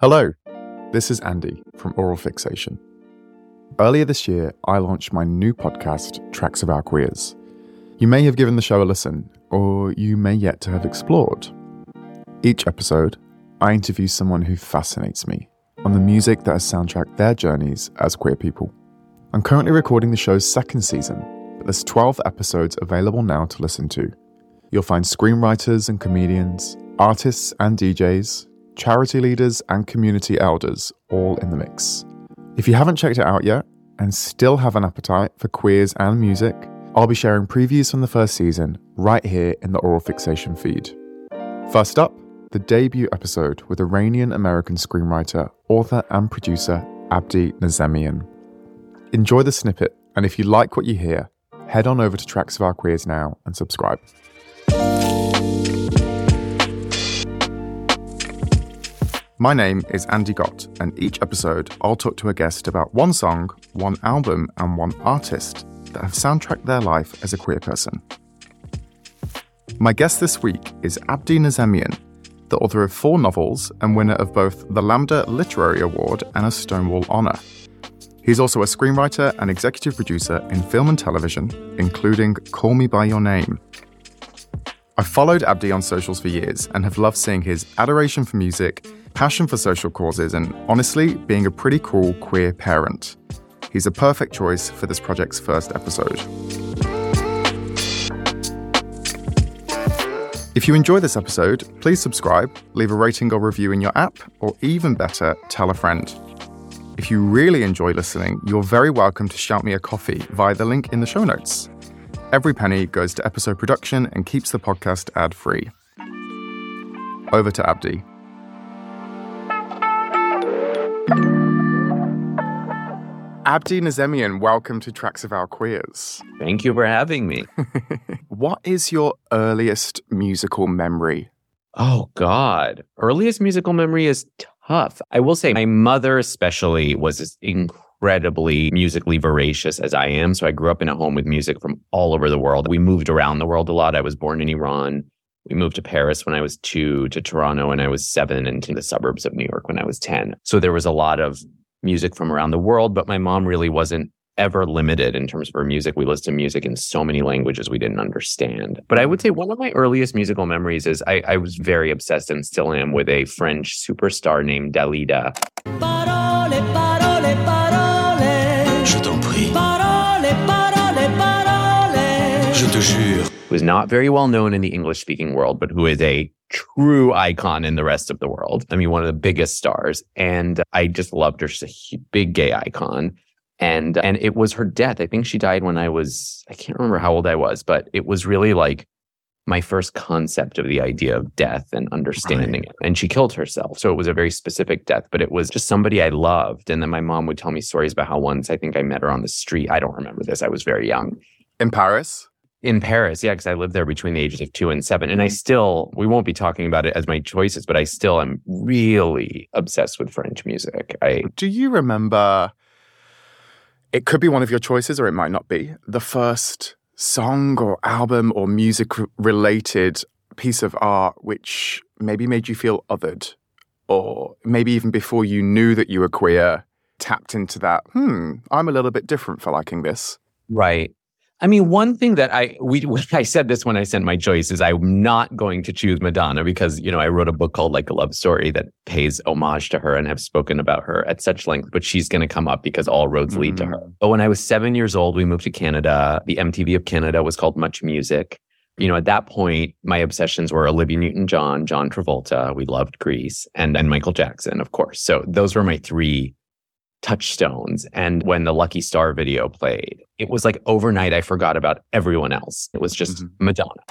Hello, this is Andy from Oral Fixation. Earlier this year, I launched my new podcast, Tracks of Our Queers. You may have given the show a listen, or you may yet to have explored. Each episode, I interview someone who fascinates me on the music that has soundtracked their journeys as queer people. I'm currently recording the show's second season, but there's 12 episodes available now to listen to. You'll find screenwriters and comedians, artists and DJs, charity leaders and community elders all in the mix. If you haven't checked it out yet and still have an appetite for queers and music, I'll be sharing previews from the first season right here in the Oral Fixation feed. First up, the debut episode with Iranian American screenwriter, author, and producer Abdi Nazemian. Enjoy the snippet, and if you like what you hear, head on over to Tracks of Our Queers now and subscribe. My name is Andy Gott, and each episode I'll talk to a guest about one song, one album, and one artist that have soundtracked their life as a queer person. My guest this week is Abdi Nazemian, the author of four novels and winner of both the Lambda Literary Award and a Stonewall Honor. He's also a screenwriter and executive producer in film and television, including Call Me By Your Name. I've followed Abdi on socials for years and have loved seeing his adoration for music passion for social causes, and honestly, being a pretty cool queer parent. He's a perfect choice for this project's first episode. If you enjoy this episode, please subscribe, leave a rating or review in your app, or even better, tell a friend. If you really enjoy listening, you're very welcome to shout me a coffee via the link in the show notes. Every penny goes to episode production and keeps the podcast ad free. Over to Abdi. Abdi Nazemian, welcome to Tracks of Our Queers. Thank you for having me. what is your earliest musical memory? Oh, God. Earliest musical memory is tough. I will say, my mother, especially, was as incredibly musically voracious as I am. So I grew up in a home with music from all over the world. We moved around the world a lot. I was born in Iran. We moved to Paris when I was two, to Toronto when I was seven, and to the suburbs of New York when I was 10. So there was a lot of music from around the world, but my mom really wasn't ever limited in terms of her music. We listened to music in so many languages we didn't understand. But I would say one of my earliest musical memories is I, I was very obsessed and still am with a French superstar named Dalida. Parole, Who is not very well known in the English speaking world, but who is a true icon in the rest of the world. I mean, one of the biggest stars. And I just loved her. She's a big gay icon. And and it was her death. I think she died when I was I can't remember how old I was, but it was really like my first concept of the idea of death and understanding right. it. And she killed herself. So it was a very specific death, but it was just somebody I loved. And then my mom would tell me stories about how once I think I met her on the street. I don't remember this. I was very young. In Paris? In Paris, yeah, because I lived there between the ages of two and seven. And I still, we won't be talking about it as my choices, but I still am really obsessed with French music. I Do you remember? It could be one of your choices, or it might not be. The first song or album or music related piece of art which maybe made you feel othered, or maybe even before you knew that you were queer, tapped into that, hmm, I'm a little bit different for liking this. Right. I mean, one thing that I we I said this when I sent my choice is I'm not going to choose Madonna because you know I wrote a book called Like a Love Story that pays homage to her and have spoken about her at such length, but she's going to come up because all roads lead mm-hmm. to her. Mm. But when I was seven years old, we moved to Canada. The MTV of Canada was called Much Music. You know, at that point, my obsessions were Olivia Newton-John, John Travolta. We loved Grease, and and Michael Jackson, of course. So those were my three touchstones. And when the Lucky Star video played, it was like overnight, I forgot about everyone else. It was just mm-hmm. Madonna.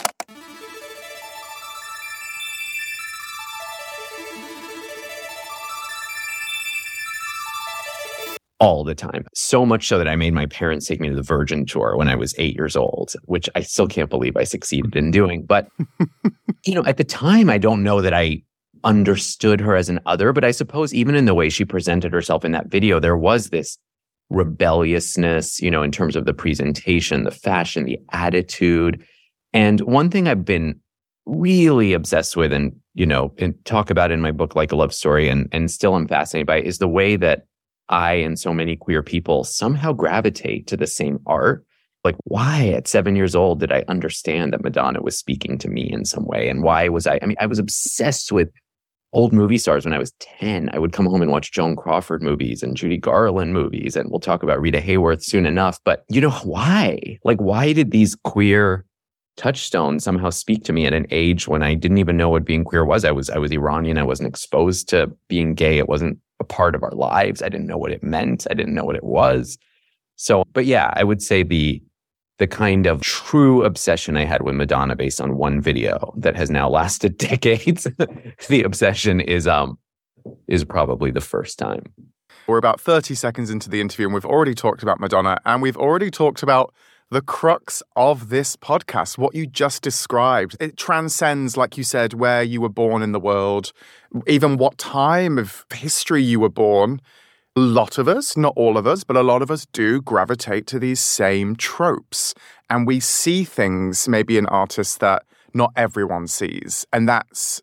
all the time. So much so that I made my parents take me to the Virgin tour when I was eight years old, which I still can't believe I succeeded in doing. But, you know, at the time, I don't know that I understood her as an other. But I suppose even in the way she presented herself in that video, there was this rebelliousness, you know, in terms of the presentation, the fashion, the attitude. And one thing I've been really obsessed with and, you know, and talk about in my book, like a love story, and, and still I'm fascinated by is the way that I and so many queer people somehow gravitate to the same art. Like, why at seven years old did I understand that Madonna was speaking to me in some way? And why was I? I mean, I was obsessed with old movie stars when I was 10. I would come home and watch Joan Crawford movies and Judy Garland movies. And we'll talk about Rita Hayworth soon enough. But you know, why? Like, why did these queer touchstones somehow speak to me at an age when I didn't even know what being queer was? I was, I was Iranian. I wasn't exposed to being gay. It wasn't a part of our lives. I didn't know what it meant. I didn't know what it was. So, but yeah, I would say the the kind of true obsession I had with Madonna based on one video that has now lasted decades. the obsession is um is probably the first time. We're about 30 seconds into the interview and we've already talked about Madonna and we've already talked about the crux of this podcast, what you just described. It transcends, like you said, where you were born in the world, even what time of history you were born. A lot of us, not all of us, but a lot of us do gravitate to these same tropes. And we see things maybe in artists that not everyone sees. And that's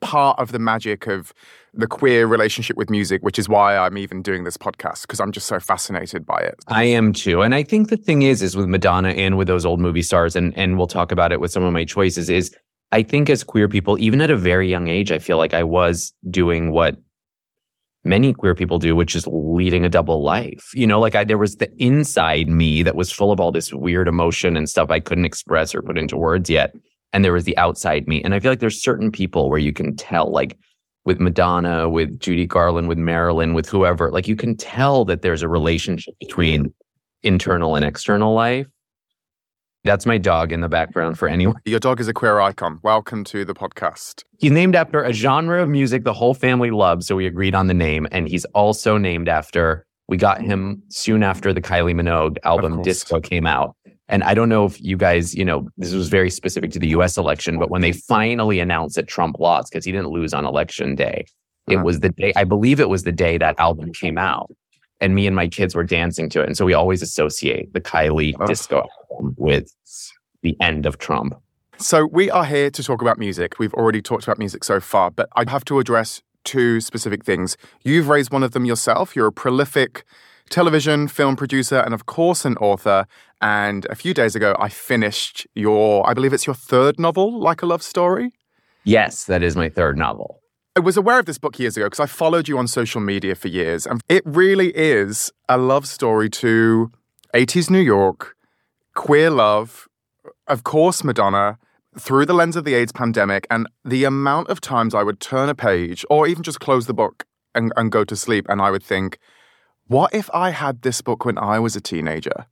part of the magic of the queer relationship with music, which is why I'm even doing this podcast because I'm just so fascinated by it. I am too. And I think the thing is, is with Madonna and with those old movie stars, and and we'll talk about it with some of my choices, is I think as queer people, even at a very young age, I feel like I was doing what many queer people do, which is leading a double life. You know, like I, there was the inside me that was full of all this weird emotion and stuff I couldn't express or put into words yet. And there was the outside me. And I feel like there's certain people where you can tell, like with Madonna, with Judy Garland, with Marilyn, with whoever, like you can tell that there's a relationship between internal and external life. That's my dog in the background for anyone. Your dog is a queer icon. Welcome to the podcast. He's named after a genre of music the whole family loves, so we agreed on the name. And he's also named after, we got him soon after the Kylie Minogue album Disco came out. And I don't know if you guys, you know, this was very specific to the US election, but when they finally announced that Trump lost, because he didn't lose on election day, it was the day, I believe it was the day that album came out. And me and my kids were dancing to it. And so we always associate the Kylie oh. disco album with the end of Trump. So we are here to talk about music. We've already talked about music so far, but I have to address two specific things. You've raised one of them yourself. You're a prolific television, film producer, and of course, an author. And a few days ago, I finished your, I believe it's your third novel, Like a Love Story. Yes, that is my third novel. I was aware of this book years ago because I followed you on social media for years. And it really is a love story to 80s New York, queer love, of course, Madonna, through the lens of the AIDS pandemic. And the amount of times I would turn a page or even just close the book and, and go to sleep, and I would think, what if I had this book when I was a teenager?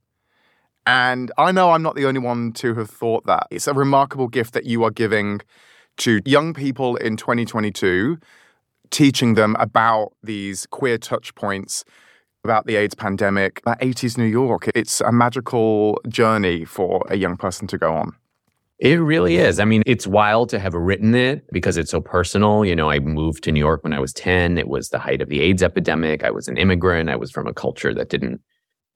And I know I'm not the only one to have thought that. It's a remarkable gift that you are giving to young people in 2022, teaching them about these queer touch points, about the AIDS pandemic, about 80s New York. It's a magical journey for a young person to go on. It really is. I mean, it's wild to have written it because it's so personal. You know, I moved to New York when I was 10. It was the height of the AIDS epidemic. I was an immigrant. I was from a culture that didn't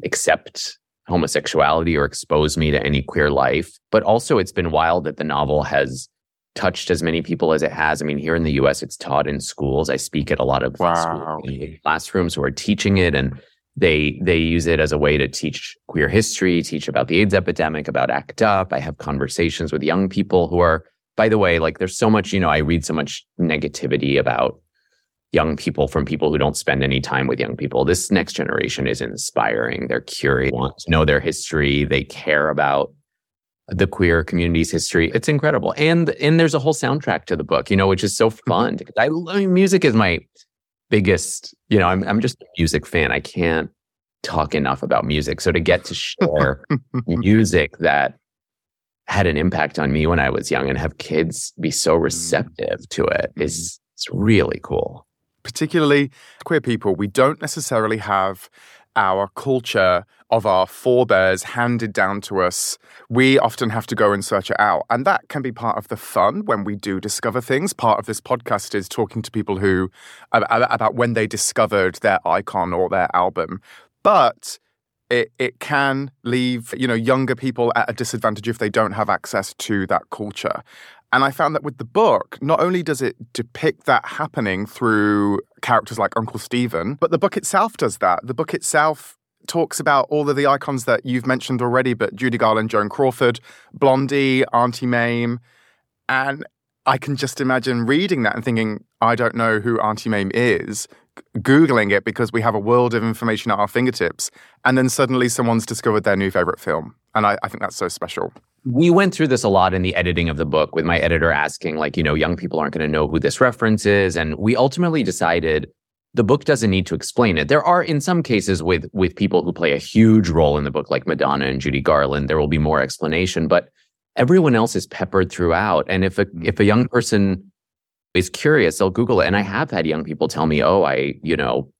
accept homosexuality or expose me to any queer life. But also, it's been wild that the novel has touched as many people as it has. I mean, here in the US, it's taught in schools. I speak at a lot of wow. classrooms who are teaching it. And they they use it as a way to teach queer history, teach about the AIDS epidemic, about ACT UP. I have conversations with young people who are, by the way, like there's so much, you know, I read so much negativity about young people from people who don't spend any time with young people. This next generation is inspiring. They're curious, want to know their history, they care about the queer community's history. It's incredible. And and there's a whole soundtrack to the book, you know, which is so mm-hmm. fun. I, mean, music is my biggest, you know, I'm I'm just a music fan. I can't talk enough about music. So to get to share music that had an impact on me when I was young and have kids be so mm. receptive to it is it's really cool. Particularly queer people, we don't necessarily have our culture of our forebears handed down to us, we often have to go and search it out. And that can be part of the fun when we do discover things. Part of this podcast is talking to people who about when they discovered their icon or their album. But it, it can leave you know younger people at a disadvantage if they don't have access to that culture. And I found that with the book, not only does it depict that happening through characters like Uncle Stephen, but the book itself does that. The book itself talks about all of the icons that you've mentioned already, but Judy Garland, Joan Crawford, Blondie, Auntie Mame. And I can just imagine reading that and thinking, I don't know who Auntie Mame is, Googling it because we have a world of information at our fingertips. And then suddenly someone's discovered their new favorite film. And I, I think that's so special we went through this a lot in the editing of the book with my editor asking like you know young people aren't going to know who this reference is. And we ultimately decided the book doesn't need to explain it. There are in some cases with with people who play a huge role in the book like madonna and judy garland there will be more explanation but everyone else is peppered throughout. And if a mm-hmm. if a young person is curious they'll google it. And i have had young people tell me oh i you know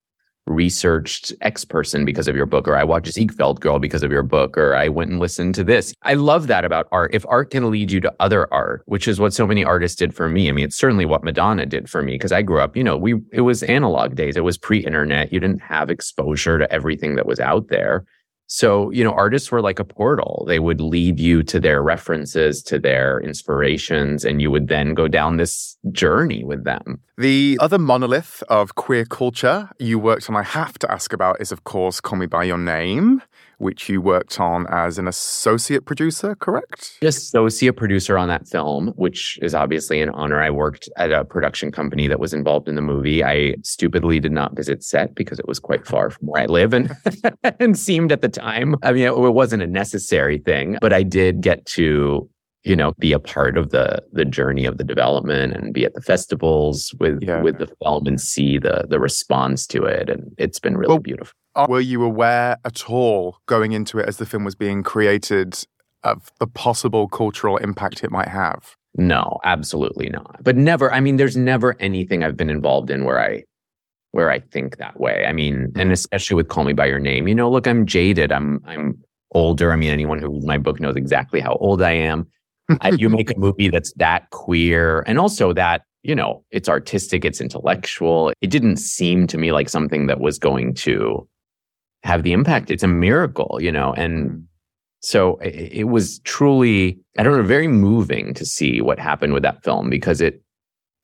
researched X person because of your book, or I watched Ziegfeld Girl because of your book, or I went and listened to this. I love that about art. If art can lead you to other art, which is what so many artists did for me. I mean, it's certainly what Madonna did for me because I grew up, you know, we it was analog days. It was pre-internet. You didn't have exposure to everything that was out there. So, you know, artists were like a portal. They would lead you to their references, to their inspirations, and you would then go down this journey with them. The other monolith of queer culture you worked on, I have to ask about, is of course Call Me By Your Name which you worked on as an associate producer, correct? Associate producer on that film, which is obviously an honor. I worked at a production company that was involved in the movie. I stupidly did not visit set because it was quite far from where I live and, and seemed at the time. I mean, it wasn't a necessary thing, but I did get to you know be a part of the the journey of the development and be at the festivals with yeah. with the film and see the the response to it. And it's been really well, beautiful. were you aware at all going into it as the film was being created of the possible cultural impact it might have? No absolutely not. But never i mean there's never anything i've been involved in where i where i think that way. I mean and mm. especially with call me by your name you know look i'm jaded. I'm i'm older. I mean anyone who reads my book knows exactly how old i am you make a movie that's that queer and also that, you know, it's artistic, it's intellectual. It didn't seem to me like something that was going to have the impact. It's a miracle, you know, and mm. so it was truly, I don't know, very moving to see what happened with that film because it,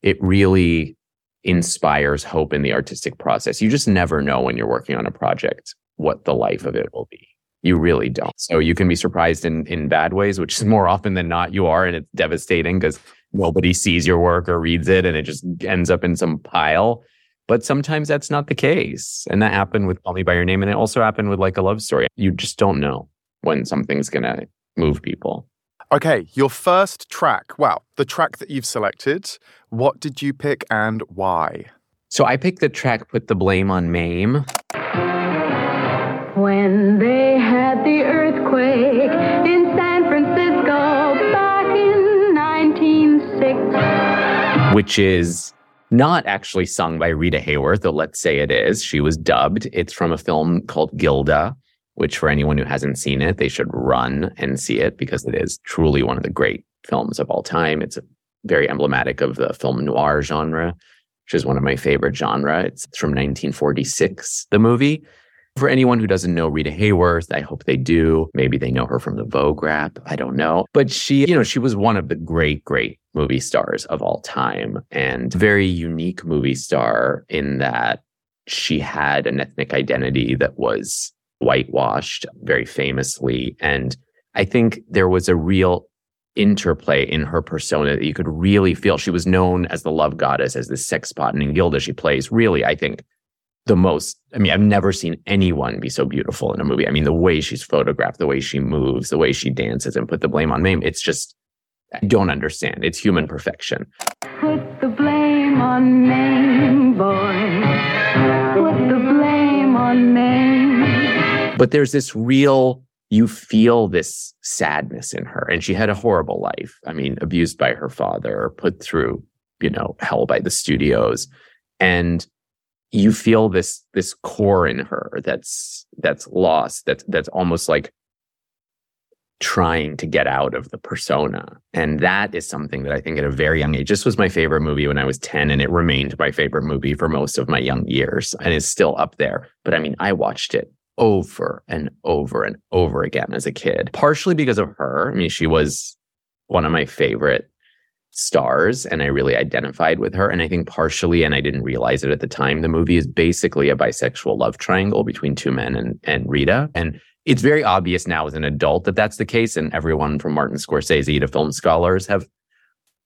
it really inspires hope in the artistic process. You just never know when you're working on a project what the life of it will be. You really don't. So you can be surprised in in bad ways, which is more often than not you are, and it's devastating because nobody sees your work or reads it, and it just ends up in some pile. But sometimes that's not the case, and that happened with Call Me by Your Name, and it also happened with like a love story. You just don't know when something's gonna move people. Okay, your first track. Well, the track that you've selected. What did you pick and why? So I picked the track "Put the Blame on Mame." When they had the earthquake in San Francisco back in 1906. Which is not actually sung by Rita Hayworth, though let's say it is. She was dubbed. It's from a film called Gilda, which for anyone who hasn't seen it, they should run and see it because it is truly one of the great films of all time. It's very emblematic of the film noir genre, which is one of my favorite genre. It's from 1946, the movie. For anyone who doesn't know Rita Hayworth, I hope they do. Maybe they know her from the Vogue rap. I don't know. But she, you know, she was one of the great, great movie stars of all time and very unique movie star in that she had an ethnic identity that was whitewashed very famously. And I think there was a real interplay in her persona that you could really feel. She was known as the love goddess, as the sex. And in Gilda, she plays really, I think, the most. I mean, I've never seen anyone be so beautiful in a movie. I mean, the way she's photographed, the way she moves, the way she dances, and put the blame on Mame. It's just, I don't understand. It's human perfection. Put the blame on Mame, boy. Put the blame on Mame. But there's this real you feel this sadness in her. And she had a horrible life. I mean, abused by her father, put through, you know, hell by the studios. And you feel this this core in her that's that's lost that's that's almost like trying to get out of the persona. And that is something that i think at a very young age this was my favorite movie when i was 10 and it remained my favorite movie for most of my young years and is still up there. But i mean i watched it over and over and over again as a kid partially because of her. I mean she was one of my favorite stars and I really identified with her. And I think partially, and I didn't realize it at the time, the movie is basically a bisexual love triangle between two men and, and Rita. And it's very obvious now as an adult that that's the case. And everyone from Martin Scorsese to film scholars have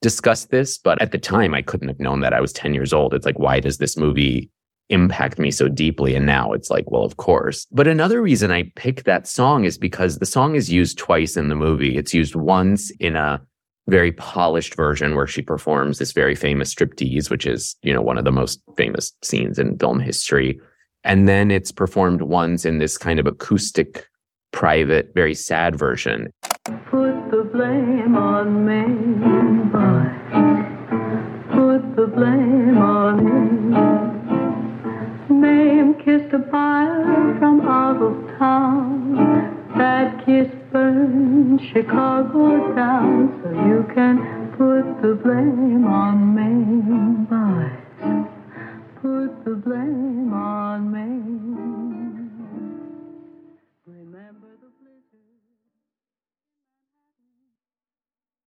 discussed this. But at the time, I couldn't have known that. I was 10 years old. It's like, why does this movie impact me so deeply? And now it's like, well, of course. But another reason I picked that song is because the song is used twice in the movie. It's used once in a very polished version where she performs this very famous striptease, which is, you know, one of the most famous scenes in film history. And then it's performed once in this kind of acoustic, private, very sad version. Put the blame on me,